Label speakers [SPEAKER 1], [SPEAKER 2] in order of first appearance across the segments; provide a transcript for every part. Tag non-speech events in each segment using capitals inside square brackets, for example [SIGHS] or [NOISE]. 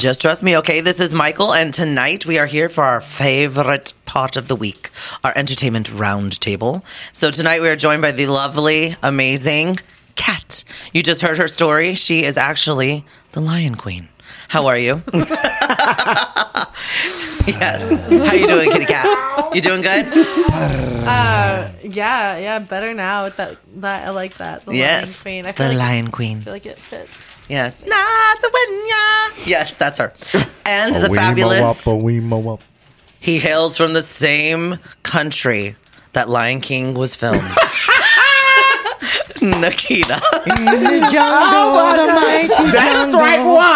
[SPEAKER 1] Just trust me, okay? This is Michael, and tonight we are here for our favorite part of the week, our entertainment roundtable. So tonight we are joined by the lovely, amazing Kat. You just heard her story. She is actually the Lion Queen. How are you? [LAUGHS] yes. How you doing, Kitty Cat? You doing good?
[SPEAKER 2] Uh, yeah, yeah, better now that. That I like that. The
[SPEAKER 1] yes.
[SPEAKER 2] Lion Queen. I feel
[SPEAKER 1] the
[SPEAKER 2] like,
[SPEAKER 1] Lion Queen.
[SPEAKER 2] I feel like it fits.
[SPEAKER 1] Yes. Nazawenya. Yes, that's her. And the
[SPEAKER 3] A wee mo
[SPEAKER 1] fabulous.
[SPEAKER 3] up, a wee mo up.
[SPEAKER 1] He hails from the same country that Lion King was filmed. Nikita.
[SPEAKER 4] That's strike one.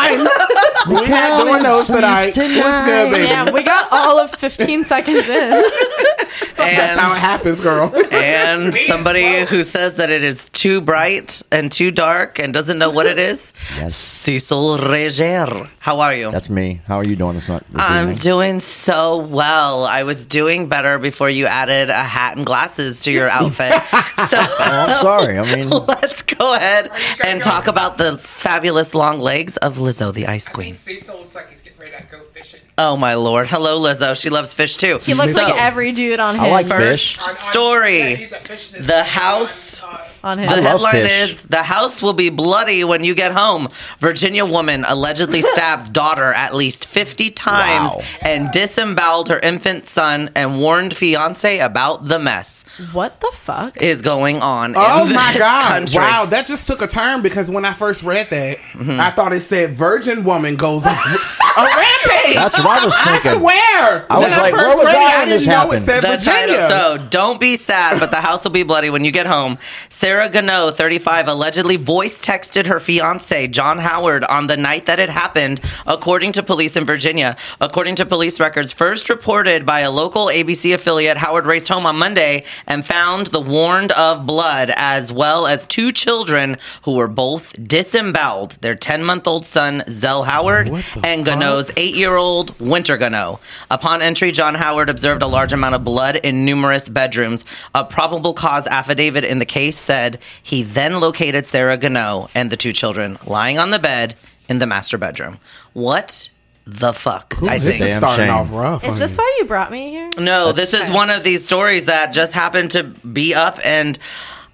[SPEAKER 4] We not doing those tonight. What's good, baby?
[SPEAKER 2] Yeah, we got all of 15 seconds in. [LAUGHS]
[SPEAKER 4] That's how it happens, girl.
[SPEAKER 1] and [LAUGHS] somebody who says that it is too bright and too dark and doesn't know what it is.
[SPEAKER 3] Yes.
[SPEAKER 1] Cecil Reger. How are you?
[SPEAKER 3] That's me. How are you doing this, this
[SPEAKER 1] I'm
[SPEAKER 3] evening?
[SPEAKER 1] doing so well. I was doing better before you added a hat and glasses to your outfit. [LAUGHS] so
[SPEAKER 3] Oh, I'm sorry. I mean,
[SPEAKER 1] let's go ahead and talk about the fabulous long legs of Lizzo, the Ice Queen.
[SPEAKER 5] Cecil looks like he's getting ready to go fishing.
[SPEAKER 1] Oh my lord! Hello, Lizzo. She loves fish too.
[SPEAKER 2] He looks
[SPEAKER 1] So,
[SPEAKER 2] like every dude on
[SPEAKER 3] I
[SPEAKER 2] his.
[SPEAKER 3] like
[SPEAKER 1] First
[SPEAKER 3] fish.
[SPEAKER 1] story.
[SPEAKER 5] Yeah, he's a fishing
[SPEAKER 1] The house-
[SPEAKER 5] uh,
[SPEAKER 2] on his.
[SPEAKER 1] The
[SPEAKER 3] love
[SPEAKER 1] headline
[SPEAKER 3] fish.
[SPEAKER 1] is The house will be bloody when you get home. Virginia woman allegedly [LAUGHS] stabbed daughter at least 50 times
[SPEAKER 3] Wow.
[SPEAKER 1] and disemboweled her infant son and warned fiance about the mess
[SPEAKER 2] what the fuck?
[SPEAKER 1] is going on
[SPEAKER 4] Oh
[SPEAKER 1] in
[SPEAKER 4] my
[SPEAKER 1] this
[SPEAKER 4] god!
[SPEAKER 1] country.
[SPEAKER 4] Wow, that just took a turn because when I first read that,
[SPEAKER 1] Mm-hmm.
[SPEAKER 4] I thought it said "virgin woman goes on [LAUGHS] a rampage."
[SPEAKER 3] That's what I was thinking.
[SPEAKER 4] I swear.
[SPEAKER 3] I was
[SPEAKER 4] when
[SPEAKER 3] like,
[SPEAKER 4] first
[SPEAKER 3] where was
[SPEAKER 4] read it,
[SPEAKER 3] I
[SPEAKER 4] I
[SPEAKER 3] when
[SPEAKER 4] didn't
[SPEAKER 3] this
[SPEAKER 4] know
[SPEAKER 3] happened?
[SPEAKER 4] it said
[SPEAKER 1] The
[SPEAKER 4] Virginia.
[SPEAKER 1] title. So don't be sad, but the house will be bloody when you get home. Sarah Gano, 35, allegedly voice texted her fiance, John Howard, on the night that it happened, according to police in Virginia. According to police records, first reported by a local ABC affiliate, Howard raced home on Monday and found the warned of blood, as well as two children who were both disemboweled their 10 month old son, Zell Howard, and
[SPEAKER 4] fuck?
[SPEAKER 1] Gano's eight year old Winter Gano. Upon entry, John Howard observed a large amount of blood in numerous bedrooms. A probable cause affidavit in the case said he then located Sarah Gano and the two children lying on the bed in the master bedroom. What the fuck? I
[SPEAKER 4] this
[SPEAKER 1] think.
[SPEAKER 4] is starting
[SPEAKER 3] shame.
[SPEAKER 4] off rough.
[SPEAKER 2] Is this
[SPEAKER 4] you.
[SPEAKER 2] why you brought me here?
[SPEAKER 1] No, this is one of these stories that just happened to be up and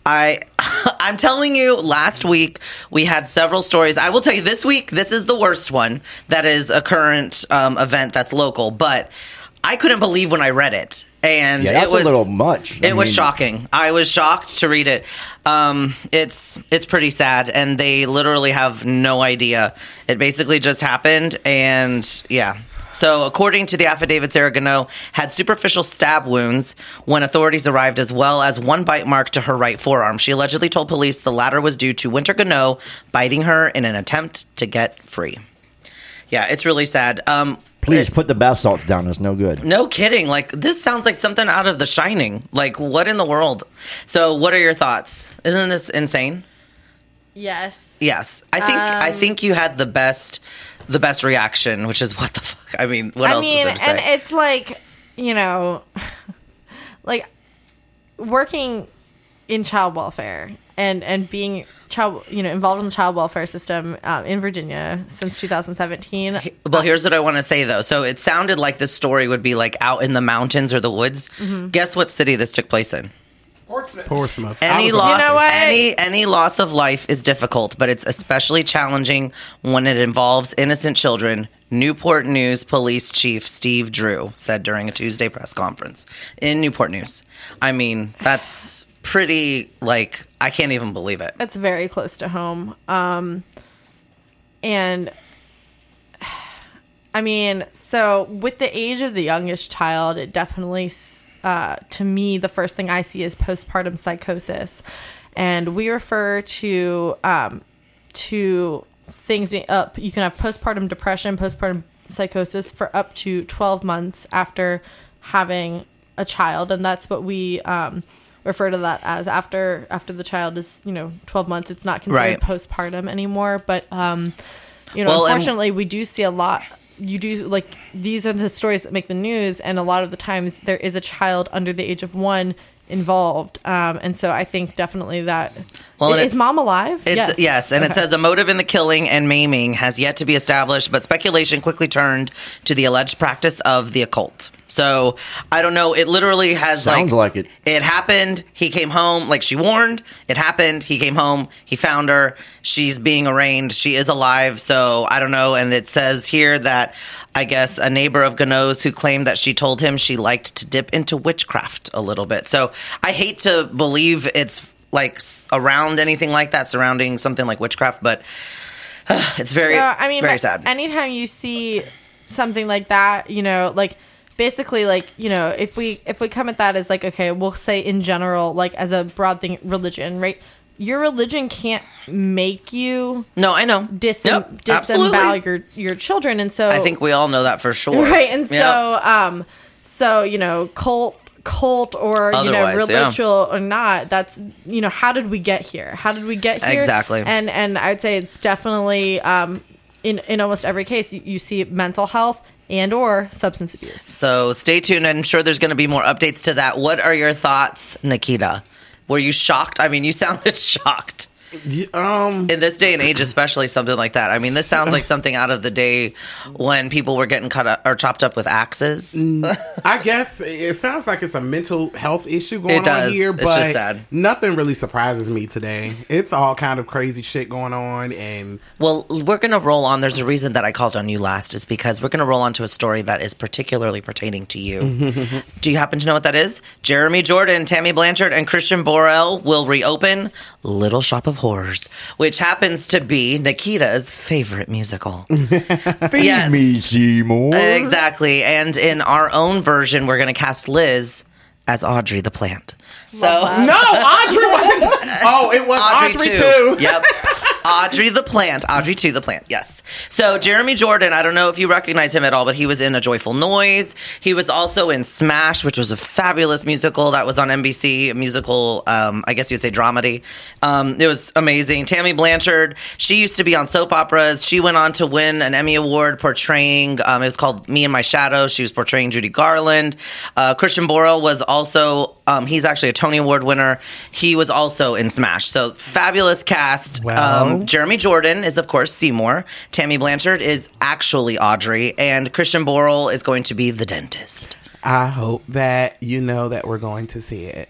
[SPEAKER 1] I [LAUGHS] I'm telling you last week we had several stories. I will tell you this week this is the worst one that is a current um, event that's local, but I couldn't believe when I read it. And
[SPEAKER 3] Yeah,
[SPEAKER 1] it was
[SPEAKER 3] a little much. I
[SPEAKER 1] It was shocking. I was shocked to read it. Um, it's it's pretty sad, and they literally have no idea. It basically just happened, and yeah. So, according to the affidavit, Sarah Gano had superficial stab wounds when authorities arrived, as well as one bite mark to her right forearm. She allegedly told police the latter was due to Winter Gano biting her in an attempt to get free. Yeah, it's really sad. Um,
[SPEAKER 3] Please put the bath salts down. It's no good.
[SPEAKER 1] no kidding. Like this sounds like something out of The Shining. Like what in the world? So, what are your thoughts? Isn't this insane?
[SPEAKER 2] Yes.
[SPEAKER 1] Yes, I think I
[SPEAKER 2] Um,
[SPEAKER 1] think you had the best the best reaction, which is what the fuck. I mean, what
[SPEAKER 2] I
[SPEAKER 1] else
[SPEAKER 2] mean,
[SPEAKER 1] is there to say?
[SPEAKER 2] and it's like, you know, [LAUGHS] like working in child welfare and and being child, you know, involved in the child welfare system um, in Virginia since 2017.
[SPEAKER 1] well, here's what I want to say though. So it sounded like this story would be like out in the mountains or the woods.
[SPEAKER 2] Mm-hmm.
[SPEAKER 1] Guess what city this took place in?
[SPEAKER 5] Portsmouth.
[SPEAKER 4] Portsmouth?
[SPEAKER 1] Any
[SPEAKER 4] was-
[SPEAKER 1] loss,
[SPEAKER 2] know
[SPEAKER 1] any any loss of life is difficult, but it's especially challenging when it involves innocent children. Newport News Police Chief Steve Drew said during a Tuesday press conference in Newport News. I mean, that's pretty like I can't even believe it.
[SPEAKER 2] It's very close to home. Um, and [SIGHS] I mean, so with the age of the youngest child, it definitely, uh, to me, the first thing I see is postpartum psychosis. And we refer to, um, to things being up. You can have postpartum depression, postpartum psychosis for up to 12 months after having a child. And that's what we, um, refer to that as after after the child is you know 12 months it's not considered
[SPEAKER 1] Right.
[SPEAKER 2] postpartum anymore but um you know
[SPEAKER 1] Well, and-
[SPEAKER 2] unfortunately we do see a lot you do like these are the stories that make the news and a lot of the times there is a child under the age of one involved. Um, and so I think definitely that.
[SPEAKER 1] Well,
[SPEAKER 2] is
[SPEAKER 1] it's-
[SPEAKER 2] mom alive?
[SPEAKER 1] It's yes, and it says a motive in the killing and maiming has yet to be established, but speculation quickly turned to the alleged practice of the occult. So I don't know. It literally has
[SPEAKER 3] Sounds like it.
[SPEAKER 1] It happened. He came home, like she warned. It happened. He came home. He found her. She's being arraigned. She is alive. So I don't know. And it says here that I guess a neighbor of Gano's who claimed that she told him she liked to dip into witchcraft a little bit. So I hate to believe it's like around anything like that surrounding something like witchcraft, but [SIGHS] it's very,
[SPEAKER 2] So, I mean,
[SPEAKER 1] very sad.
[SPEAKER 2] Anytime you see something like that, you know, like basically, like you know, if we if we come at that as like, okay, we'll say in general, like as a broad thing, religion, right? Your religion can't make you
[SPEAKER 1] no, I know.
[SPEAKER 2] dis-
[SPEAKER 1] Yep,
[SPEAKER 2] disembowel your your children, and so
[SPEAKER 1] I think we all know that for sure. [LAUGHS]
[SPEAKER 2] right, and so um, so you know, cult cult or you know
[SPEAKER 1] Otherwise, yeah.
[SPEAKER 2] religious or not that's you know how did we get here how did we get here
[SPEAKER 1] Exactly.
[SPEAKER 2] and and i'd say it's definitely um in in almost every case you, you see mental health and or substance abuse
[SPEAKER 1] So stay tuned. I'm sure there's going to be more updates to that. What are your thoughts, Nikita? Were you shocked? I mean, you sounded [LAUGHS] shocked.
[SPEAKER 4] Um,
[SPEAKER 1] In this day and age, especially something like that. I mean, this sounds like something out of the day when people were getting cut up or chopped up with axes.
[SPEAKER 4] I guess it sounds like it's a mental health issue going on here, but nothing really surprises me today. It's all kind of crazy shit going on, and
[SPEAKER 1] Well, we're to roll on. There's a reason that I called on you last, is because we're going to roll on to a story that is particularly pertaining to you. [LAUGHS] Do you happen to know what that is? Jeremy Jordan, Tammy Blanchard, and Christian Borle will reopen Little Shop of Horrors, which happens to be Nikita's favorite musical. [LAUGHS] yes.
[SPEAKER 3] Me, Seymour.
[SPEAKER 1] Exactly. And in our own version, we're going to cast Liz as Audrey the plant. So.
[SPEAKER 4] no, Audrey wasn't. [LAUGHS] Oh, it was Audrey, too.
[SPEAKER 1] Yep. [LAUGHS] Audrey the plant. Audrey 2 the plant. Yes. So Jeremy Jordan, I don't know if you recognize him at all, but he was in A Joyful Noise. He was also in Smash, which was a fabulous musical that was on NBC, a musical, um, I guess you would say dramedy. Um, it was amazing. Tammy Blanchard, she used to be on soap operas. She went on to win an Emmy Award portraying, um, it was called Me and My Shadow. She was portraying Judy Garland. Uh, Christian Borle was also, um, he's actually a Tony Award winner. He was also in Smash. So fabulous cast.
[SPEAKER 4] Well.
[SPEAKER 1] Jeremy Jordan is, of course, Seymour. Tammy Blanchard is actually Audrey. And Christian Borle is going to be the dentist.
[SPEAKER 4] I hope that you know that we're going to see it.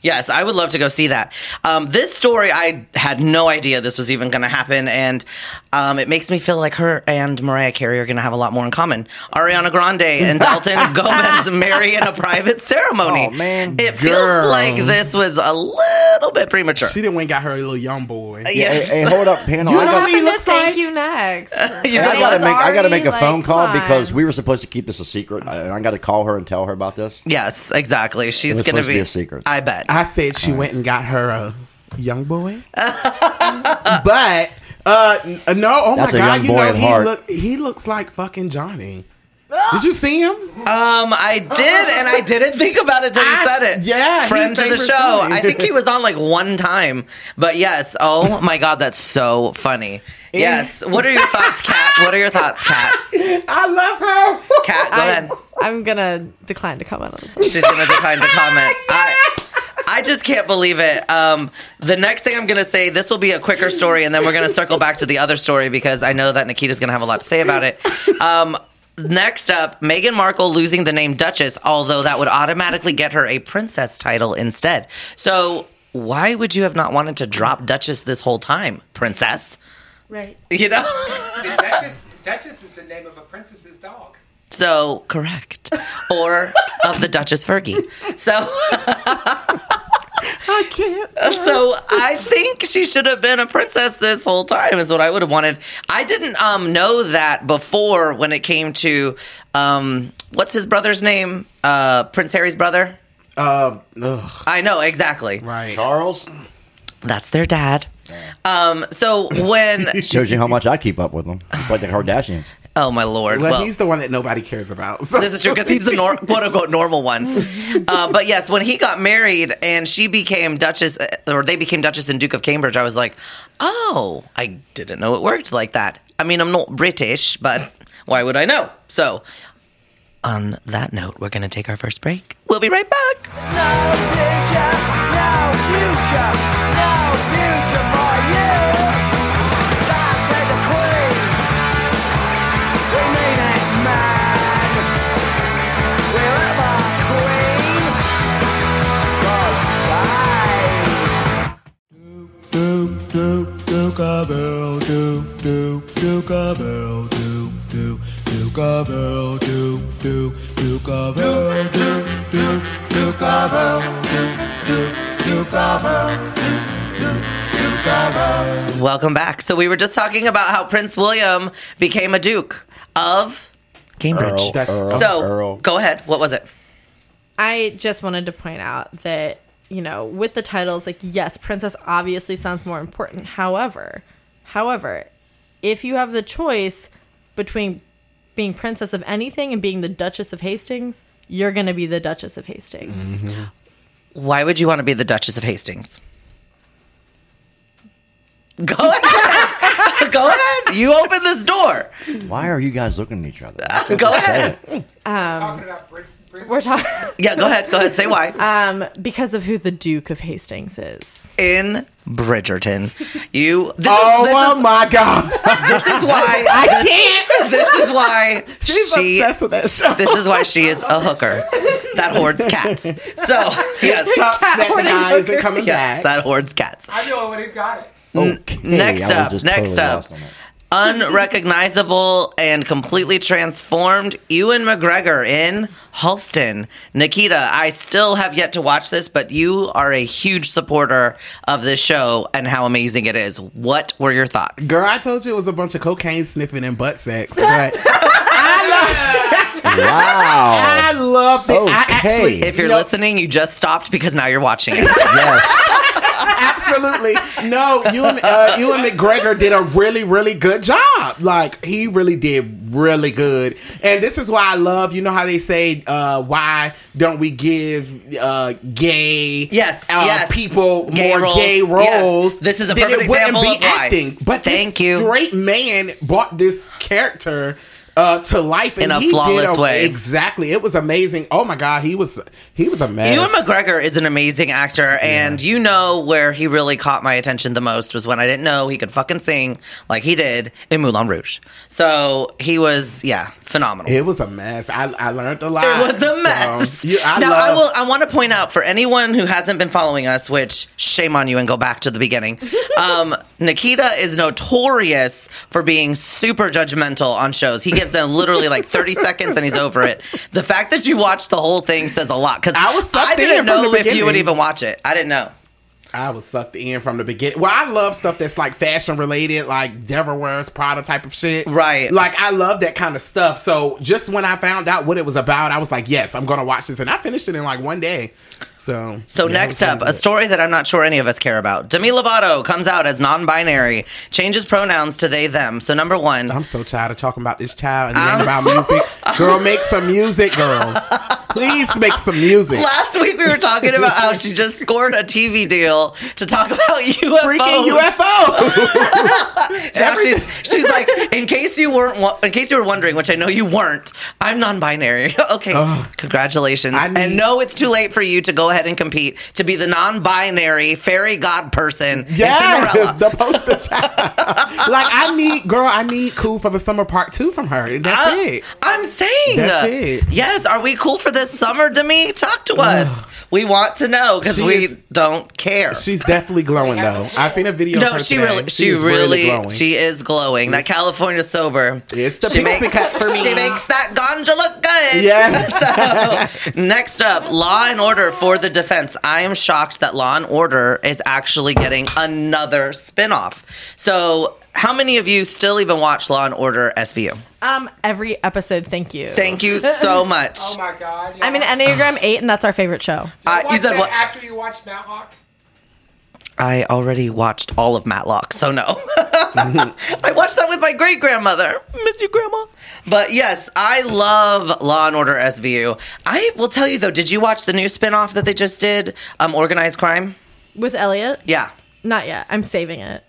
[SPEAKER 1] Yes, I would love to go see that. Um, this story, I had no idea this was even going to happen, and um, it makes me feel like her and Mariah Carey are going to have a lot more in common. Ariana Grande and [LAUGHS] Dalton Gomez marry in a private ceremony.
[SPEAKER 3] Oh, man.
[SPEAKER 1] it feels like this was a little bit premature.
[SPEAKER 4] She didn't went and got her little young boy.
[SPEAKER 3] Hey,
[SPEAKER 1] yes.
[SPEAKER 3] hey, hold up, panel.
[SPEAKER 4] You
[SPEAKER 3] I
[SPEAKER 4] know
[SPEAKER 3] got,
[SPEAKER 4] what he
[SPEAKER 2] Happened to
[SPEAKER 4] looks
[SPEAKER 2] thank
[SPEAKER 4] like-
[SPEAKER 2] you next [LAUGHS]
[SPEAKER 1] You
[SPEAKER 3] I
[SPEAKER 1] said
[SPEAKER 3] gotta make, I gotta
[SPEAKER 2] Sorry,
[SPEAKER 3] make a phone call because we were supposed to keep this a secret. I, I got to call her and tell her about this.
[SPEAKER 1] Yes, exactly. She's going to be,
[SPEAKER 3] be a secret.
[SPEAKER 1] I bet.
[SPEAKER 4] I said she went and got her a young boy, [LAUGHS] but uh, no. Oh
[SPEAKER 3] That's
[SPEAKER 4] my god!
[SPEAKER 3] young
[SPEAKER 4] You
[SPEAKER 3] boy
[SPEAKER 4] know he
[SPEAKER 3] heart.
[SPEAKER 4] look he looks like fucking Johnny. Did you see him?
[SPEAKER 1] Um, I did, and I didn't think about it till you said it.
[SPEAKER 4] yeah,
[SPEAKER 1] friend to the show. I think he was on like one time, but yes. Oh my god, that's so funny. Yes. What are your thoughts, Kat? What are your thoughts, Kat?
[SPEAKER 4] I love her.
[SPEAKER 1] Kat, go ahead.
[SPEAKER 2] I, i'm gonna decline to comment on this one.
[SPEAKER 1] She's gonna decline to comment. [LAUGHS] I, I just can't believe it. Um, the next thing I'm gonna say, this will be a quicker story, and then we're gonna circle back to the other story because I know that Nikita's gonna have a lot to say about it. Um, next up, Meghan Markle losing the name Duchess, although that would automatically get her a princess title instead. So why would you have not wanted to drop Duchess this whole time, princess?
[SPEAKER 2] right
[SPEAKER 1] You know.
[SPEAKER 5] Duchess, Duchess is the name of a princess's dog.
[SPEAKER 1] So correct, or of the Duchess Fergie. So. [LAUGHS] [LAUGHS]
[SPEAKER 4] I can't.
[SPEAKER 1] So I think she should have been a princess this whole time is what I would have wanted. I didn't um, know that before when it came to um, what's his brother's name? Uh, Prince Harry's brother.
[SPEAKER 4] Uh, ugh,
[SPEAKER 1] I know exactly.
[SPEAKER 4] right.
[SPEAKER 3] Charles
[SPEAKER 1] That's their dad. Um, so when [LAUGHS]
[SPEAKER 3] shows you how much I keep up with them. It's like the [LAUGHS] Kardashians.
[SPEAKER 1] Oh my lord,
[SPEAKER 4] Well,
[SPEAKER 1] well,
[SPEAKER 4] he's the one that nobody cares about. So-
[SPEAKER 1] This is true because he's the nor- [LAUGHS] quote unquote normal one. Uh, but yes, when he got married and she became Duchess, uh, or they became Duchess and Duke of Cambridge, I was like, oh, I didn't know it worked like that. I mean, I'm not British, but why would I know? So, on that note, we're going to take our first break. We'll be right back.
[SPEAKER 6] No future, no future, no future
[SPEAKER 7] do do do cabell do do do cabell do do do cabell do do do cabell do do do cabell do do do cabell do do do cabell
[SPEAKER 1] Welcome back. So, we were just talking about how Prince William became a Duke of Cambridge.
[SPEAKER 3] Earl, Earl,
[SPEAKER 1] so,
[SPEAKER 3] Earl.
[SPEAKER 1] go ahead. What was it?
[SPEAKER 2] I just wanted to point out that, you know, with the titles, like, yes, princess obviously sounds more important. However, however, if you have the choice between being princess of anything and being the Duchess of Hastings, you're going to be the Duchess of Hastings. Mm-hmm.
[SPEAKER 1] Why would you want to be the Duchess of Hastings? Go [LAUGHS] ahead. Go ahead. You open this door.
[SPEAKER 3] Why are you guys looking at each other? [LAUGHS]
[SPEAKER 1] Go ahead.
[SPEAKER 5] Talking about Brit- Brit-
[SPEAKER 2] We're talking [LAUGHS]
[SPEAKER 1] Yeah, go ahead. Go ahead. Say why. [LAUGHS]
[SPEAKER 2] um, because of who the Duke of Hastings is.
[SPEAKER 1] In Bridgerton, you. This
[SPEAKER 4] Oh,
[SPEAKER 1] is, this
[SPEAKER 4] oh
[SPEAKER 1] is,
[SPEAKER 4] my god! [LAUGHS]
[SPEAKER 1] This is why.
[SPEAKER 4] I
[SPEAKER 1] this,
[SPEAKER 4] can't.
[SPEAKER 1] This is why
[SPEAKER 4] She's
[SPEAKER 1] she.
[SPEAKER 4] obsessed with that show.
[SPEAKER 1] This is why she is a hooker that hoards cats. So yes,
[SPEAKER 4] Sucks that guy isn't coming
[SPEAKER 1] yes,
[SPEAKER 4] back.
[SPEAKER 1] that hoards cats.
[SPEAKER 5] I'm the only one who got it.
[SPEAKER 3] Okay,
[SPEAKER 1] next up, next
[SPEAKER 3] totally
[SPEAKER 1] up.
[SPEAKER 3] Lost on that.
[SPEAKER 1] Unrecognizable and completely transformed Ewan McGregor in Halston. Nikita, I still have yet to watch this, but you are a huge supporter of this show and how amazing it is. What were your thoughts?
[SPEAKER 4] Girl, I told you it was a bunch of cocaine sniffing and butt sex, [LAUGHS] but I love,
[SPEAKER 3] Wow. [LAUGHS]
[SPEAKER 4] I love it. I actually,
[SPEAKER 1] If you're
[SPEAKER 4] you know,
[SPEAKER 1] listening, you just stopped because now you're watching it.
[SPEAKER 3] yes. [LAUGHS]
[SPEAKER 4] absolutely no. You and uh, Ewan McGregor did a really, really good job. Like he really did really good. And this is why I love. You know how they say, uh, why don't we give uh, gay
[SPEAKER 1] Yes,
[SPEAKER 4] uh,
[SPEAKER 1] yes.
[SPEAKER 4] people
[SPEAKER 1] Gay
[SPEAKER 4] more
[SPEAKER 1] roles.
[SPEAKER 4] gay
[SPEAKER 1] Yes.
[SPEAKER 4] roles?
[SPEAKER 1] This is a perfect example
[SPEAKER 4] be
[SPEAKER 1] of why.
[SPEAKER 4] acting. But
[SPEAKER 1] Thank
[SPEAKER 4] this
[SPEAKER 1] you.
[SPEAKER 4] Great man brought this character. Uh, to life and
[SPEAKER 1] In a
[SPEAKER 4] he did
[SPEAKER 1] flawless way.
[SPEAKER 4] Exactly, it was amazing. Oh my god, he was he was a mess.
[SPEAKER 1] Ewan McGregor is an amazing actor, and you know where he really caught my attention the most was when I didn't know he could fucking sing like he did in Moulin Rouge. So he was, yeah, phenomenal.
[SPEAKER 4] It was a mess. I, I learned a lot.
[SPEAKER 1] It was a
[SPEAKER 4] So,
[SPEAKER 1] mess.
[SPEAKER 4] you- I
[SPEAKER 1] now I will. I want to point out for anyone who hasn't been following us, which shame on you, and go back to the beginning. [LAUGHS] Um, Nikita is notorious for being super judgmental on shows. He gives them literally like [LAUGHS] thirty seconds and he's over it. The fact that you watched the whole thing says a lot because
[SPEAKER 4] I was
[SPEAKER 1] I didn't know if you would even watch it. I didn't know.
[SPEAKER 4] I was sucked in from the beginning. Well, I love stuff that's like fashion related, like Devil Wears Prada type of shit.
[SPEAKER 1] Right.
[SPEAKER 4] Like I love that kind of stuff. So just when I found out what it was about, I was like, yes, I'm gonna watch this, and I finished it in like one day. So
[SPEAKER 1] So
[SPEAKER 4] yeah,
[SPEAKER 1] next up, a story that I'm not sure any of us care about. Demi Lovato comes out as non-binary, changes pronouns to they them. So number one,
[SPEAKER 4] I'm so tired of talking about this child and then about music. [LAUGHS] Girl, make some music, girl. Please make some music.
[SPEAKER 1] Last week we were talking about how she just scored a TV deal to talk about UFOs.
[SPEAKER 4] Freaking UFO. [LAUGHS]
[SPEAKER 1] Now she's, she's like, in case you weren't, wa- in case you were wondering, which I know you weren't, I'm non-binary. [LAUGHS] okay, oh. congratulations.
[SPEAKER 4] I need-
[SPEAKER 1] and no, it's too late for you to go ahead and compete to be the non-binary fairy god person
[SPEAKER 4] Yes, the poster child. like I need, girl, I need "Cool for the Summer" part two from her. And that's
[SPEAKER 1] I-
[SPEAKER 4] it.
[SPEAKER 1] I'm saying.
[SPEAKER 4] That's it.
[SPEAKER 1] Yes. Are we cool for this summer, Demi? Talk to us. We want to know because we
[SPEAKER 4] is-
[SPEAKER 1] don't care.
[SPEAKER 4] She's definitely glowing though. [LAUGHS] I've seen a video. of
[SPEAKER 1] no,
[SPEAKER 4] her
[SPEAKER 1] she
[SPEAKER 4] today.
[SPEAKER 1] really, she,
[SPEAKER 4] is
[SPEAKER 1] really,
[SPEAKER 4] glowing.
[SPEAKER 1] she is glowing. That California sober.
[SPEAKER 4] It's the
[SPEAKER 1] she
[SPEAKER 4] pixie cut for me.
[SPEAKER 1] She makes that ganja look good.
[SPEAKER 4] Yeah. [LAUGHS]
[SPEAKER 1] so next up, Law and Order for the defense. I am shocked that Law and Order is actually getting another spinoff. So, how many of you still even watch Law and Order SVU?
[SPEAKER 2] Um, every episode, thank you.
[SPEAKER 1] Thank you [LAUGHS] so much.
[SPEAKER 5] Oh my god.
[SPEAKER 2] I'm an
[SPEAKER 5] yeah.
[SPEAKER 2] Enneagram 8, and that's our favorite show.
[SPEAKER 5] You
[SPEAKER 1] Uh, you
[SPEAKER 5] watched
[SPEAKER 1] said what?
[SPEAKER 5] After you watched Matlock?
[SPEAKER 1] I already watched all of Matlock, so no. [LAUGHS] I watched that with my great grandmother. Miss you, grandma. But yes, I love Law and Order SVU. I will tell you though, did you watch the new spinoff that they just did? Um, Organized Crime?
[SPEAKER 2] With Elliot?
[SPEAKER 1] Yeah.
[SPEAKER 2] Not yet. I'm saving it.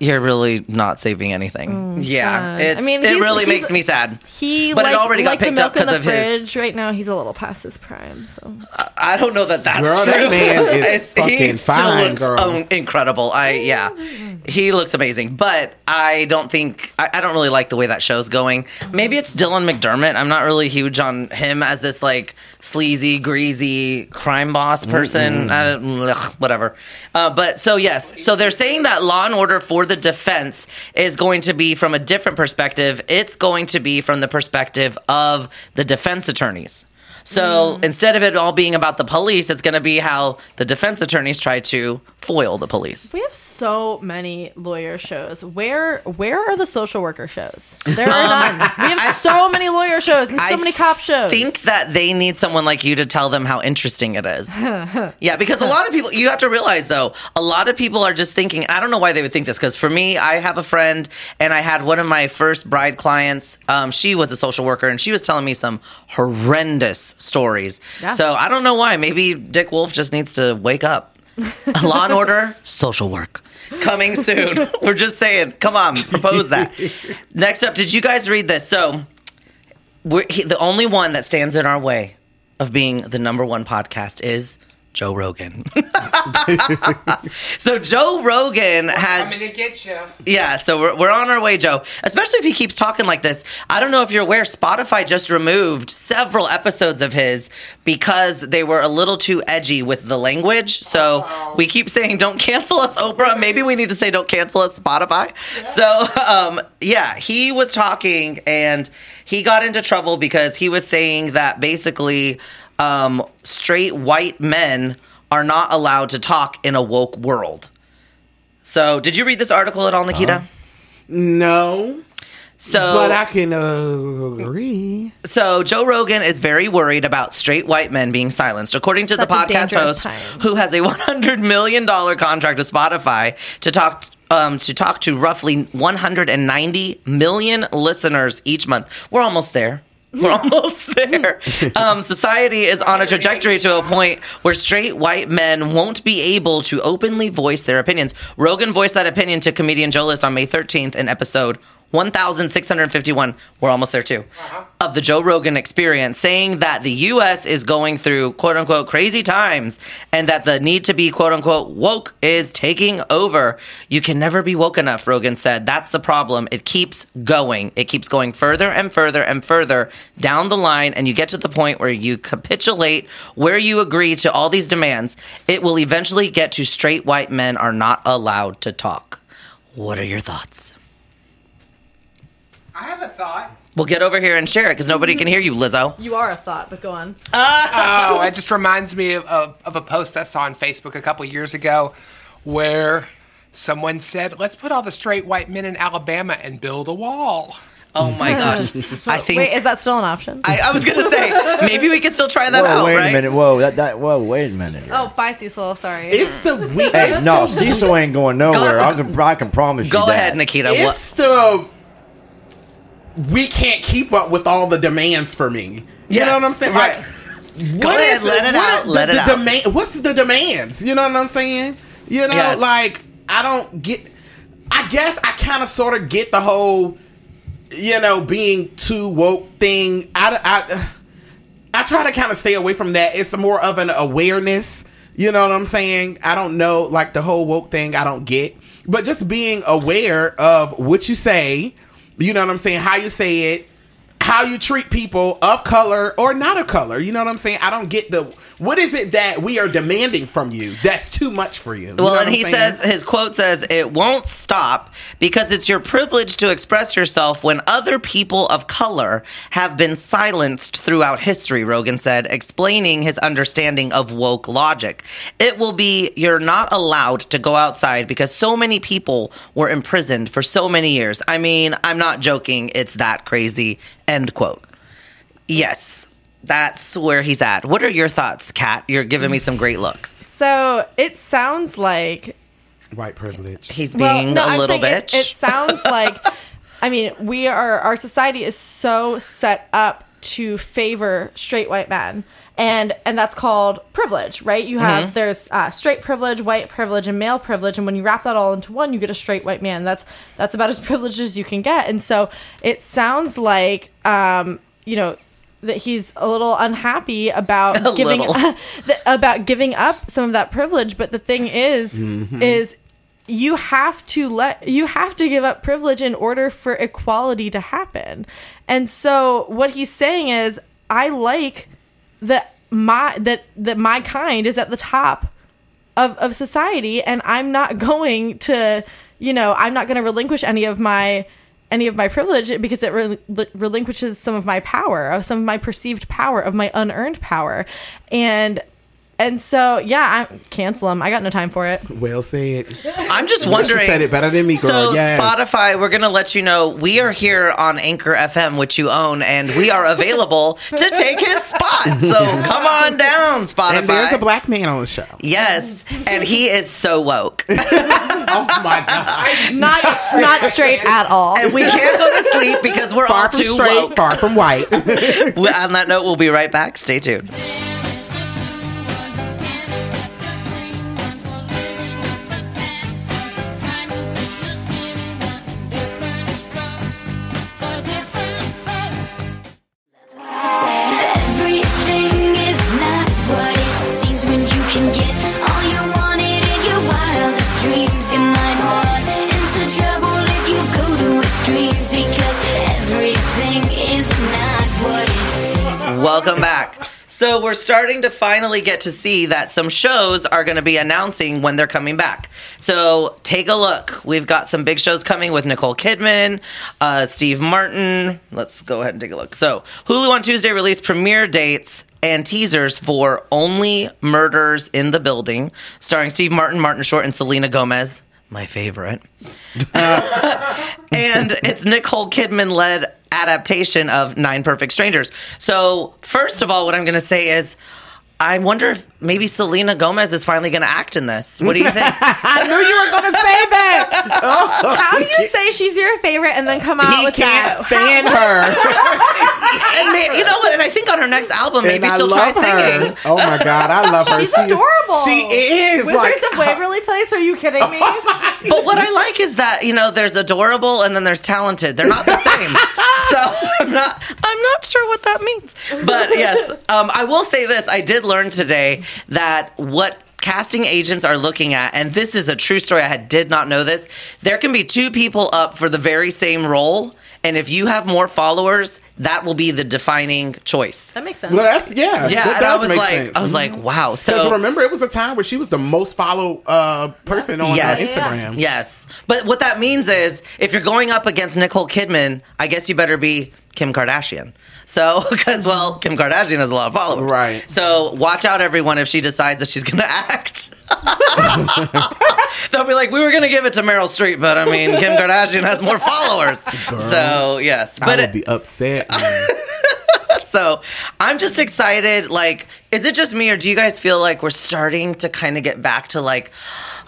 [SPEAKER 1] You're really not saving anything. yeah,
[SPEAKER 2] sad.
[SPEAKER 1] it's,
[SPEAKER 2] I mean,
[SPEAKER 1] it really makes me sad.
[SPEAKER 2] He,
[SPEAKER 1] But it
[SPEAKER 2] like,
[SPEAKER 1] already got
[SPEAKER 2] like the
[SPEAKER 1] picked up
[SPEAKER 2] milk in
[SPEAKER 1] 'cause
[SPEAKER 2] the
[SPEAKER 1] of his-
[SPEAKER 2] fridge. Right now, he's a little past his prime. So
[SPEAKER 1] I don't know that that's
[SPEAKER 4] Girl,
[SPEAKER 1] true.
[SPEAKER 4] that man is [LAUGHS]
[SPEAKER 1] It's-
[SPEAKER 4] fucking
[SPEAKER 1] he still looks
[SPEAKER 4] girl.
[SPEAKER 1] um, incredible. I yeah, he looks amazing. But I don't think I, I don't really like the way that show's going. Maybe it's Dylan McDermott. I'm not really huge on him as this like sleazy, greasy crime boss person. Ugh, whatever. Uh, but so yes, so they're saying that Law and Order for the defense is going to be from a different perspective. It's going to be from the perspective of the defense attorneys. So instead of it all being about the police, it's going to be how the defense attorneys try to foil the police.
[SPEAKER 2] we have so many lawyer shows. Where where are the social worker shows? There are [LAUGHS] none. We have so many lawyer shows and so
[SPEAKER 1] I
[SPEAKER 2] many cop shows.
[SPEAKER 1] think that they need someone like you to tell them how interesting it is. [LAUGHS] yeah, because a lot of people, you have to realize though, a lot of people are just thinking, I don't know why they would think this, because for me, I have a friend and I had one of my first bride clients. Um, she was a social worker and she was telling me some horrendous stories.
[SPEAKER 2] Yeah.
[SPEAKER 1] So I don't know why. Maybe Dick Wolf just needs to wake up. [LAUGHS] Law and Order, social work. Coming soon. [LAUGHS] We're just saying, come on, propose that. Next up, did you guys read this? So, we're, he, the only one that stands in our way of being the number one podcast is Joe Rogan. [LAUGHS] so Joe Rogan has
[SPEAKER 5] I'm gonna get you.
[SPEAKER 1] yeah, so we're, we're on our way, Joe. Especially if he keeps talking like this. I don't know if you're aware, Spotify just removed several episodes of his because they were a little too edgy with the language. So we keep saying, don't cancel us, Oprah. Maybe we need to say, don't cancel us, Spotify. So, um, yeah, he was talking and he got into trouble because he was saying that basically um, straight white men are not allowed to talk in a woke world. So, did you read this article at all, Nikita?
[SPEAKER 4] No,
[SPEAKER 1] so,
[SPEAKER 4] but I can uh, agree.
[SPEAKER 1] so Joe Rogan is very worried about straight white men being silenced, according to
[SPEAKER 2] Such
[SPEAKER 1] the podcast host,
[SPEAKER 2] time.
[SPEAKER 1] who has a 100 million dollar contract with Spotify to talk. Um, to talk to roughly 190 million listeners each month. We're almost there. [LAUGHS] We're almost there. Um, society is on a trajectory to a point where straight white men won't be able to openly voice their opinions. Rogan voiced that opinion to comedian Joe List on May 13th in episode 1651. We're almost there too. Uh-huh. Of the Joe Rogan experience, saying that the U.S. is going through quote unquote crazy times and that the need to be quote unquote woke is taking over. You can never be woke enough, Rogan said. That's the problem. It keeps going. It keeps going further and further and further down the line, and you get to the point where you capitulate, where you agree to all these demands. It will eventually get to straight white men are not allowed to talk. What are your thoughts?
[SPEAKER 5] I have a thought.
[SPEAKER 1] Well, get over here and share it because nobody can hear you, Lizzo.
[SPEAKER 2] you are a thought, but go on.
[SPEAKER 5] Oh, [LAUGHS] it just reminds me of, of, of a post I saw on Facebook a couple years ago where someone said, let's put all the straight white men in Alabama and build a wall.
[SPEAKER 1] Oh my gosh. [LAUGHS] I think.
[SPEAKER 2] Wait, is that still an option?
[SPEAKER 1] I, I was going to say, maybe we can still try that
[SPEAKER 3] Whoa,
[SPEAKER 1] out,
[SPEAKER 3] wait
[SPEAKER 1] right?
[SPEAKER 3] a minute. Whoa, that, that, whoa, wait a minute. here.
[SPEAKER 2] oh, bye, Cecil. Sorry.
[SPEAKER 4] It's the weak.
[SPEAKER 3] Hey, no, Cecil ain't going nowhere. I can, I can promise you
[SPEAKER 1] Go
[SPEAKER 3] that.
[SPEAKER 1] ahead, Nikita. What-
[SPEAKER 4] It's the we can't keep up with all the demands for me. You
[SPEAKER 1] Yes,
[SPEAKER 4] know what I'm saying?
[SPEAKER 1] right.
[SPEAKER 4] Like,
[SPEAKER 1] Go ahead, let
[SPEAKER 4] the-
[SPEAKER 1] it out,
[SPEAKER 4] the-
[SPEAKER 1] let it
[SPEAKER 4] the
[SPEAKER 1] out.
[SPEAKER 4] demand- what's the demands? You know what I'm saying? You know,
[SPEAKER 1] Yes.
[SPEAKER 4] like I don't get. I guess I kind of sort of get the whole, you know, being too woke thing. I, I, I try to kind of stay away from that. It's more of an awareness. You know what I'm saying? I don't know, like the whole woke thing. I don't get, but just being aware of what you say. You know what I'm saying? How you say it, how you treat people of color or not of color. You know what I'm saying? I don't get the what is it that we are demanding from you that's too much for you. You
[SPEAKER 1] Well, and he
[SPEAKER 4] saying?
[SPEAKER 1] says his quote says it won't stop because it's your privilege to express yourself when other people of color have been silenced throughout history, Rogan said, explaining his understanding of woke logic. It will be you're not allowed to go outside because so many people were imprisoned for so many years. I mean, I'm not joking, it's that crazy. End quote. Yes. That's where he's at. What are your thoughts, Kat? You're giving me some great looks.
[SPEAKER 2] so it sounds like
[SPEAKER 4] white privilege.
[SPEAKER 1] He's
[SPEAKER 2] Well,
[SPEAKER 1] being
[SPEAKER 2] no,
[SPEAKER 1] a
[SPEAKER 2] I'm
[SPEAKER 1] little bitch.
[SPEAKER 2] It, it sounds like, [LAUGHS] I mean, we are our society is so set up to favor straight white men and and that's called privilege right you have there's uh, straight privilege white privilege and male privilege and when you wrap that all into one you get a straight white man that's that's about as [LAUGHS] privileged as you can get and so it sounds like um you know that he's a little unhappy about [LAUGHS]
[SPEAKER 1] A
[SPEAKER 2] giving [LAUGHS]
[SPEAKER 1] little.
[SPEAKER 2] th- about giving up some of that privilege. But the thing is mm-hmm. is you have to let you have to give up privilege in order for equality to happen. And so what he's saying is i like that my that that my kind is at the top of, of society and i'm not [LAUGHS] going to you know i'm not going to relinquish any of my any of my privilege because it rel- relinquishes some of my power of some of my perceived power of my unearned power and and so yeah i cancel them. i got no time for it
[SPEAKER 4] Well said.
[SPEAKER 1] I'm just
[SPEAKER 4] She
[SPEAKER 1] wondering.
[SPEAKER 4] said it better than me, girl.
[SPEAKER 1] So
[SPEAKER 4] yes.
[SPEAKER 1] Spotify, we're gonna let you know we are here on Anchor FM, which you own, and we are available [LAUGHS] to take his spot. So come on down, Spotify.
[SPEAKER 4] And there's a black man on the show.
[SPEAKER 1] yes, and he is so woke, [LAUGHS]
[SPEAKER 4] Oh my god. [LAUGHS]
[SPEAKER 2] not not straight at all
[SPEAKER 1] and we can't go to sleep because we're
[SPEAKER 4] Far from
[SPEAKER 1] too
[SPEAKER 4] straight,
[SPEAKER 1] woke.
[SPEAKER 4] far from white. [LAUGHS]
[SPEAKER 1] On that note, we'll be right back. Stay tuned. Welcome back. So we're starting to finally get to see that some shows are going to be announcing when they're coming back. So take a look. We've got some big shows coming with Nicole Kidman, uh, Steve Martin. Let's go ahead and take a look. So Hulu on Tuesday released premiere dates and teasers for Only Murders in the Building, starring Steve Martin, Martin Short, and Selena Gomez. My favorite. Uh, [LAUGHS] and it's Nicole Kidman led adaptation of Nine Perfect Strangers. So, first of all, what I'm going to say is, I wonder if maybe Selena Gomez is finally going to act in this. What do you think? [LAUGHS]
[SPEAKER 4] I knew you were gonna say that.
[SPEAKER 2] Oh, how do you say she's your favorite and then come out
[SPEAKER 4] He
[SPEAKER 2] with
[SPEAKER 4] can't
[SPEAKER 2] that
[SPEAKER 4] stand her. [LAUGHS]
[SPEAKER 1] and may, you know what? And I think on her next album, maybe
[SPEAKER 4] And
[SPEAKER 1] she'll try
[SPEAKER 4] love her.
[SPEAKER 1] singing.
[SPEAKER 4] Oh my god, I love her.
[SPEAKER 2] She's
[SPEAKER 4] She is-
[SPEAKER 2] adorable.
[SPEAKER 4] she is
[SPEAKER 2] Wizards
[SPEAKER 4] like
[SPEAKER 2] of Waverly Place? Are you kidding me? [LAUGHS]
[SPEAKER 1] But what I like is that you know there's adorable and then there's talented. They're not the same. so I'm not I'm not sure what that means. But yes, [LAUGHS] um, I will say this: I did learn today that what casting agents are looking at, and this is a true story. I had, did not know this. There can be two people up for the very same role. And if you have more followers, that will be the defining choice.
[SPEAKER 2] that makes sense.
[SPEAKER 4] Well, that's yeah.
[SPEAKER 1] Yeah,
[SPEAKER 4] that
[SPEAKER 1] and I was
[SPEAKER 4] make
[SPEAKER 1] like,
[SPEAKER 4] sense.
[SPEAKER 1] I was like, wow. So
[SPEAKER 4] remember, it was a time where she was the most followed uh, person on uh,
[SPEAKER 1] Yes.
[SPEAKER 4] Instagram.
[SPEAKER 1] Yes. But what that means is if you're going up against Nicole Kidman, I guess you better be Kim Kardashian. So, [LAUGHS] because, well, Kim Kardashian has a lot of followers.
[SPEAKER 4] Right.
[SPEAKER 1] So, watch out, everyone, if she decides that she's going to act. [LAUGHS] They'll be like, we were going to give it to Meryl Streep, but I mean, Kim Kardashian has more followers. So, yes.
[SPEAKER 4] I would be upset. [LAUGHS]
[SPEAKER 1] so I'm just excited. Like, is it just me, or do you guys feel like we're starting to kind of get back to like,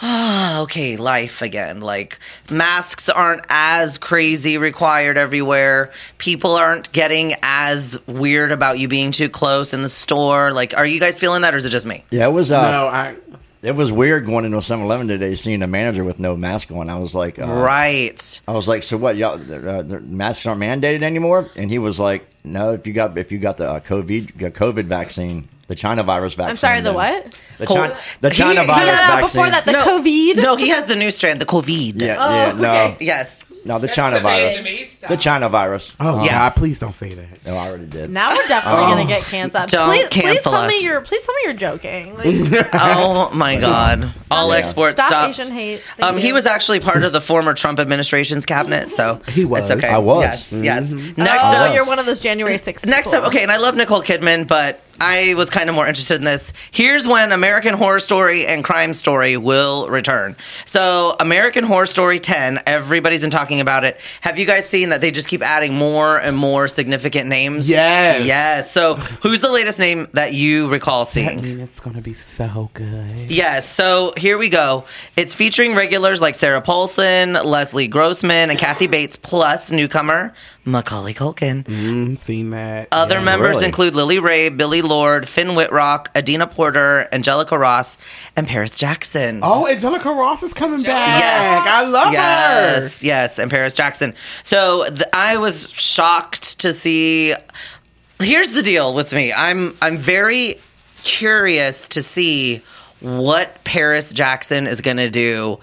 [SPEAKER 1] ah, okay, life again? Like, masks aren't as crazy required everywhere. People aren't getting as weird about you being too close in the store. Like, are you guys feeling that, or is it just me?
[SPEAKER 3] Yeah, it was. Uh,
[SPEAKER 4] no, I.
[SPEAKER 3] It was weird going into 7-Eleven today, seeing a manager with no mask on. I was like, uh,
[SPEAKER 1] Right.
[SPEAKER 3] I was like, so what? Y'all, uh, the masks aren't mandated anymore? And he was like, no. If you got if you got the uh, COVID the COVID vaccine, the China virus vaccine.
[SPEAKER 2] I'm sorry, the what?
[SPEAKER 3] The
[SPEAKER 1] Col-
[SPEAKER 3] China, the China
[SPEAKER 1] he-
[SPEAKER 3] virus vaccine.
[SPEAKER 2] Before that, the
[SPEAKER 1] no,
[SPEAKER 2] COVID.
[SPEAKER 1] No, he has the new strand, the COVID.
[SPEAKER 3] yeah,
[SPEAKER 2] Oh,
[SPEAKER 3] yeah, no,
[SPEAKER 2] okay.
[SPEAKER 1] Yes.
[SPEAKER 3] no, the
[SPEAKER 5] That's
[SPEAKER 3] China
[SPEAKER 5] the
[SPEAKER 3] virus. The China virus.
[SPEAKER 4] Oh
[SPEAKER 1] Yeah.
[SPEAKER 4] God, please don't say that.
[SPEAKER 3] No, I already did.
[SPEAKER 2] Now we're definitely gonna get canceled.
[SPEAKER 1] Don't
[SPEAKER 2] please, please tell
[SPEAKER 1] us.
[SPEAKER 2] me you're. Please tell me you're joking. Like, [LAUGHS]
[SPEAKER 1] Oh my God! All
[SPEAKER 3] Yeah.
[SPEAKER 1] exports
[SPEAKER 2] stop
[SPEAKER 1] stopped.
[SPEAKER 2] Asian hate.
[SPEAKER 1] Um, he was actually part of the former Trump administration's cabinet, so
[SPEAKER 4] He was.
[SPEAKER 1] It's okay.
[SPEAKER 3] I was.
[SPEAKER 1] Yes, yes.
[SPEAKER 2] Oh,
[SPEAKER 1] Next up,
[SPEAKER 2] you're one of those January 6th.
[SPEAKER 1] next
[SPEAKER 2] people.
[SPEAKER 1] up. Okay, and I love Nicole Kidman, but I was kind of more interested in this. Here's when American Horror Story and Crime Story will return. So, American Horror Story 10, everybody's been talking about it. Have you guys seen that they just keep adding more and more significant names?
[SPEAKER 4] Yes.
[SPEAKER 1] Yes. So, who's the latest name that you recall seeing?
[SPEAKER 4] I mean, it's gonna be so good.
[SPEAKER 1] Yes, so here we go. It's featuring regulars like Sarah Paulson, Leslie Grossman, and Kathy Bates, plus newcomer Macaulay Culkin.
[SPEAKER 4] Mm, seen that.
[SPEAKER 1] Other
[SPEAKER 4] Yeah.
[SPEAKER 1] members
[SPEAKER 3] really?
[SPEAKER 1] include Lily Rabe, Billie Lourd, Finn Wittrock, Adina Porter, Angelica Ross, and Paris Jackson.
[SPEAKER 4] Oh, Angelica Ross is coming back.
[SPEAKER 1] Yes.
[SPEAKER 4] I love her.
[SPEAKER 1] yes, yes, and Paris Jackson. So th- I was shocked to see. Here's the deal with me. I'm I'm very curious to see what Paris Jackson is going to do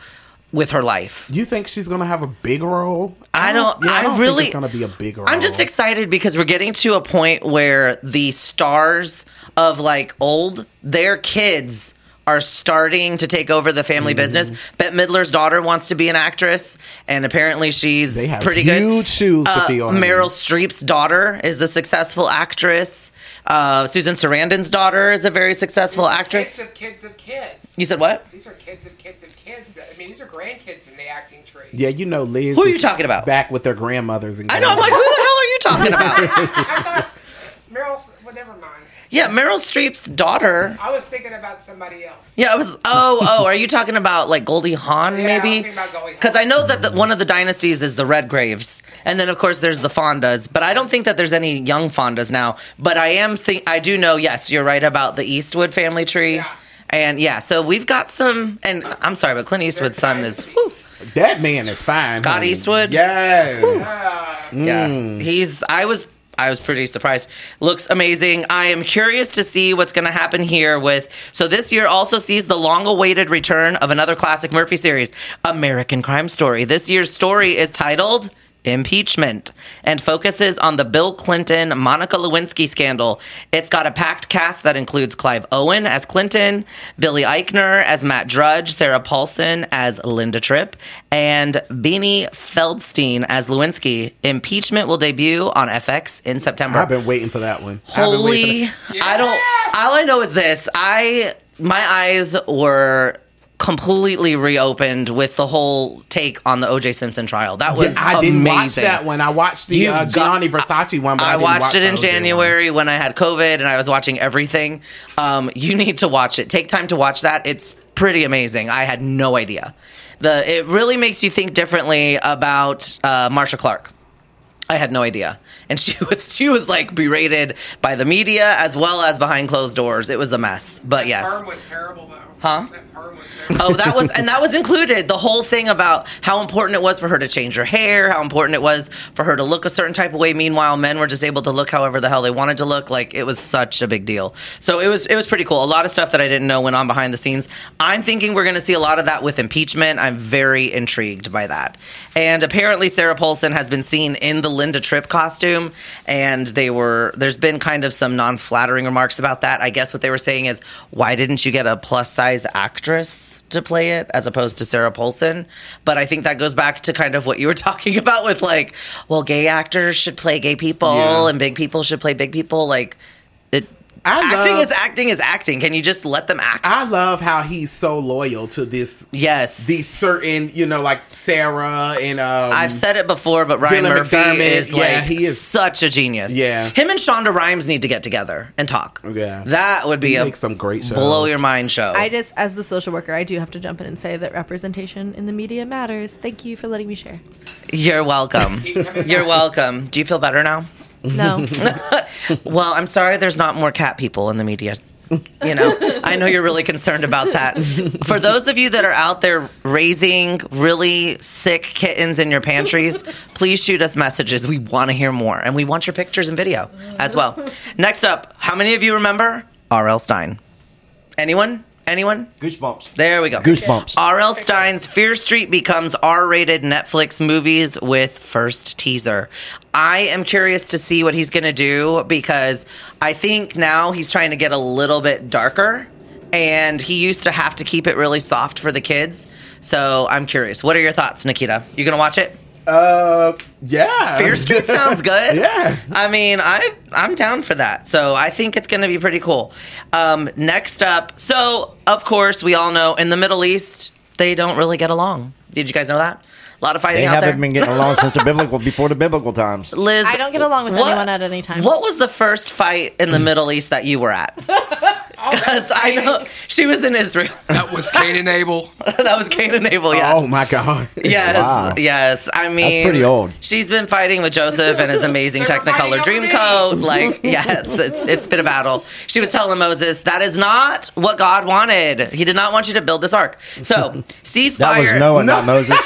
[SPEAKER 1] with her life.
[SPEAKER 4] You think she's gonna have a big role?
[SPEAKER 1] I don't.
[SPEAKER 4] Yeah,
[SPEAKER 1] I,
[SPEAKER 4] don't
[SPEAKER 1] really.
[SPEAKER 4] think it's gonna be a big role.
[SPEAKER 1] I'm just excited because we're getting to a point where the stars of like old, their kids are starting to take over the family
[SPEAKER 4] Mm-hmm.
[SPEAKER 1] business. Bette Midler's daughter wants to be an actress, and apparently she's
[SPEAKER 4] They have
[SPEAKER 1] pretty good.
[SPEAKER 4] huge shoes to
[SPEAKER 1] Uh,
[SPEAKER 4] fill.
[SPEAKER 1] Meryl Streep's daughter is a successful actress. Uh, Susan Sarandon's daughter is a very successful actress.
[SPEAKER 5] Kids of kids of kids.
[SPEAKER 1] You said what?
[SPEAKER 5] These are kids of kids of kids. I mean, these are grandkids in the acting tree.
[SPEAKER 4] Yeah, you know, Liz.
[SPEAKER 1] Who are you talking about?
[SPEAKER 4] Back with their grandmothers and.
[SPEAKER 1] I know. I'm like, who the hell are you talking [LAUGHS] about?
[SPEAKER 5] I thought Meryl. Well, never mind.
[SPEAKER 1] Yeah, Meryl Streep's daughter.
[SPEAKER 5] I was thinking about somebody else.
[SPEAKER 1] Yeah, I was. Oh, oh, are you talking about like Goldie Hawn,
[SPEAKER 5] Yeah, I was
[SPEAKER 1] maybe?
[SPEAKER 5] thinking about Goldie Hawn.
[SPEAKER 1] Because I know that the, one of the dynasties is the Redgraves, and then of course there's the Fondas. But I don't think that there's any young Fondas now. But I am think I do know. Yes, you're right about the Eastwood family tree.
[SPEAKER 5] Yeah.
[SPEAKER 1] And yeah, so we've got some. And I'm sorry, but Clint Eastwood's son is. whew,
[SPEAKER 4] That man is fine.
[SPEAKER 1] Scott
[SPEAKER 4] honey.
[SPEAKER 1] Eastwood?
[SPEAKER 4] Yes.
[SPEAKER 1] Yeah,
[SPEAKER 4] Mm.
[SPEAKER 1] he's. I was. I was pretty surprised. Looks amazing. I am curious to see what's going to happen here with. So this year also sees the long-awaited return of another classic Murphy series, American Crime Story. This year's story is titled Impeachment and focuses on the Bill Clinton Monica Lewinsky scandal. It's got a packed cast that includes Clive Owen as Clinton, Billy Eichner as Matt Drudge, Sarah Paulson as Linda Tripp, and Beanie Feldstein as Lewinsky. Impeachment will debut on FX in September.
[SPEAKER 4] I've been waiting for that one. I've been waiting
[SPEAKER 1] Holy,
[SPEAKER 4] that.
[SPEAKER 1] I don't. All I know is this: I my eyes were completely reopened with the whole take on the O.J. Simpson trial. That was
[SPEAKER 4] Yeah, I didn't watch that one. I watched the
[SPEAKER 1] You've
[SPEAKER 4] uh,
[SPEAKER 1] got-
[SPEAKER 4] Gianni Versace one. But I,
[SPEAKER 1] I
[SPEAKER 4] didn't
[SPEAKER 1] watched
[SPEAKER 4] watch
[SPEAKER 1] it in
[SPEAKER 4] the OJ one.
[SPEAKER 1] January when I had COVID and I was watching everything. Um, you need to watch it. Take time to watch that. It's pretty amazing. I had no idea. The it really makes you think differently about uh, Marcia Clark. I had no idea, and she [LAUGHS] was she was like berated by the media as well as behind closed doors. It was a mess. But yes,
[SPEAKER 5] Perm was terrible though.
[SPEAKER 1] Huh?
[SPEAKER 5] That.
[SPEAKER 1] Oh, that was and that was included. The whole thing about how important it was for her to change her hair, how important it was for her to look a certain type of way. Meanwhile, men were just able to look however the hell they wanted to look. Like it was such a big deal. So it was it was pretty cool. A lot of stuff that I didn't know went on behind the scenes. I'm thinking we're going to see a lot of that with impeachment. I'm very intrigued by that. And apparently, Sarah Paulson has been seen in the Linda Tripp costume, and they were there's been kind of some non-flattering remarks about that. I guess what they were saying is, why didn't you get a plus size actress? to play it as opposed to Sarah Paulson. But I think that goes back to kind of what you were [LAUGHS] talking about with like, well, gay actors should play gay people
[SPEAKER 4] Yeah.
[SPEAKER 1] and big people should play big people. Like, it,
[SPEAKER 4] I
[SPEAKER 1] acting
[SPEAKER 4] love-
[SPEAKER 1] is acting is acting. Can you just let them act?
[SPEAKER 4] I love how he's so loyal to this
[SPEAKER 1] yes.
[SPEAKER 4] these certain, you know, like Sarah and um
[SPEAKER 1] I've said it before, but Ryan
[SPEAKER 4] Dylan
[SPEAKER 1] Murphy
[SPEAKER 4] McDermott,
[SPEAKER 1] is
[SPEAKER 4] yeah,
[SPEAKER 1] like
[SPEAKER 4] he is-
[SPEAKER 1] such a genius.
[SPEAKER 4] Yeah.
[SPEAKER 1] him and Shonda Rhimes need to get together and talk.
[SPEAKER 4] Yeah.
[SPEAKER 1] that would be
[SPEAKER 4] He
[SPEAKER 1] a
[SPEAKER 4] makes some great shows.
[SPEAKER 1] blow your mind show.
[SPEAKER 2] I just, as the social worker, I do have to jump in and say that representation in the media matters. Thank you for letting me share.
[SPEAKER 1] You're welcome. [LAUGHS] You're welcome. Do you feel better now?
[SPEAKER 2] No, [LAUGHS]
[SPEAKER 1] Well, I'm sorry there's not more cat people in the media. You know, I know you're really concerned about that. For those of you that are out there raising really sick kittens in your pantries, please shoot us messages. We want to hear more and we want your pictures and video as well. Next up, how many of you remember R.L. Stine? Anyone? Anyone?
[SPEAKER 3] Goosebumps.
[SPEAKER 1] There we go.
[SPEAKER 3] Goosebumps.
[SPEAKER 1] R.L. Stine's Fear Street becomes R-rated Netflix movies with first teaser. I am curious to see what he's going to do because I think now he's trying to get a little bit darker and he used to have to keep it really soft for the kids. So I'm curious. What are your thoughts, Nikita? You going to watch it?
[SPEAKER 4] Uh, yeah.
[SPEAKER 1] Fear Street sounds good. [LAUGHS]
[SPEAKER 4] Yeah.
[SPEAKER 1] I mean, I I'm down for that. So I think it's going to be pretty cool. Um, next up, so of course we all know in the Middle East they don't really get along. Did you guys know that? A lot of fighting
[SPEAKER 3] They
[SPEAKER 1] out
[SPEAKER 3] haven't
[SPEAKER 1] there.
[SPEAKER 3] been getting along since the [LAUGHS] biblical, before the biblical times.
[SPEAKER 1] Liz,
[SPEAKER 2] I don't get along with
[SPEAKER 1] what-
[SPEAKER 2] anyone at any time.
[SPEAKER 1] What was the first fight in the mm. Middle East that you were at? [LAUGHS] Oh, because I know she was in Israel.
[SPEAKER 5] That was [LAUGHS] Cain and Abel.
[SPEAKER 1] that was Cain and Abel. Yes.
[SPEAKER 4] Oh my god.
[SPEAKER 1] Yes,
[SPEAKER 3] Wow.
[SPEAKER 1] yes. I mean, That's
[SPEAKER 3] pretty old.
[SPEAKER 1] She's been fighting with Joseph and his amazing [LAUGHS] Technicolor
[SPEAKER 5] fighting over
[SPEAKER 1] Dreamcoat. Like, [LAUGHS] yes, it's, it's been a battle. She was telling Moses that is not what God wanted. He did not want you to build this ark. So ceasefire.
[SPEAKER 3] That was Noah, not Moses.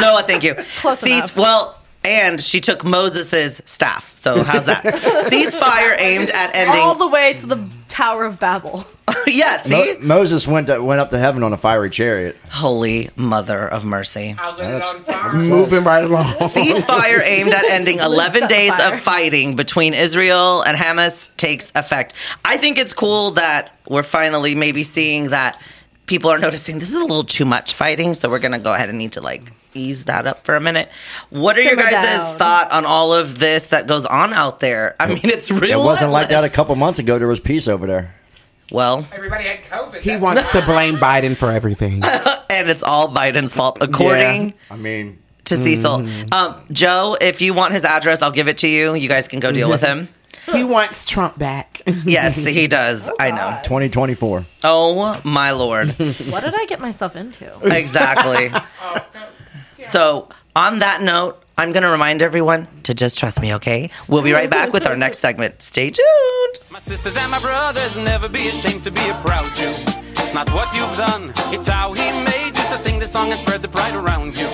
[SPEAKER 1] Noah, thank you.
[SPEAKER 2] Close
[SPEAKER 1] Cease.
[SPEAKER 2] enough.
[SPEAKER 1] Well, and she took Moses's staff. So how's that? [LAUGHS] Ceasefire aimed at ending.
[SPEAKER 2] All the way to the Tower of Babel. [LAUGHS]
[SPEAKER 1] yeah. See,
[SPEAKER 3] Mo- Moses went to, went up to heaven on a fiery chariot.
[SPEAKER 1] Holy Mother of Mercy.
[SPEAKER 5] I lit it
[SPEAKER 3] That's-
[SPEAKER 5] on fire.
[SPEAKER 4] Moving right along. [LAUGHS]
[SPEAKER 1] Ceasefire aimed at ending 11 days
[SPEAKER 2] fire.
[SPEAKER 1] of fighting between Israel and Hamas takes effect. I think it's cool that we're finally maybe seeing that people are noticing this is a little too much fighting, so we're going to go ahead and need to like ease that up for a minute. What are your guys'
[SPEAKER 2] down.
[SPEAKER 1] thought on all of this that goes on out there? I mean, it's real.
[SPEAKER 3] It wasn't like that a couple months ago. There was peace over there.
[SPEAKER 1] Well,
[SPEAKER 5] Everybody had COVID.
[SPEAKER 4] He
[SPEAKER 5] That's-
[SPEAKER 4] wants to [LAUGHS] blame Biden for everything. [LAUGHS]
[SPEAKER 1] and it's all Biden's fault, according
[SPEAKER 3] I mean,
[SPEAKER 1] to Cecil. Um, Joe, if you want his address, I'll give it to you. You guys can go deal with him
[SPEAKER 4] he wants Trump back. [LAUGHS]
[SPEAKER 1] yes, he does. Oh, I know.
[SPEAKER 3] 2024.
[SPEAKER 1] Oh my lord.
[SPEAKER 2] what did I get myself into? [LAUGHS]
[SPEAKER 1] Exactly. [LAUGHS] So, on that note, I'm going to remind everyone to just trust me, okay? We'll be right back with our next segment. Stay tuned.
[SPEAKER 8] My sisters and my brothers never be ashamed to be a proud Jew. It's not what you've done, it's how he made you. So sing the song and spread the pride around you.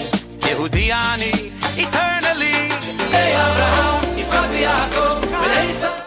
[SPEAKER 8] Yehudiani, eternally. Hey, Abraham, Yitzchak, Yaakov. diferença.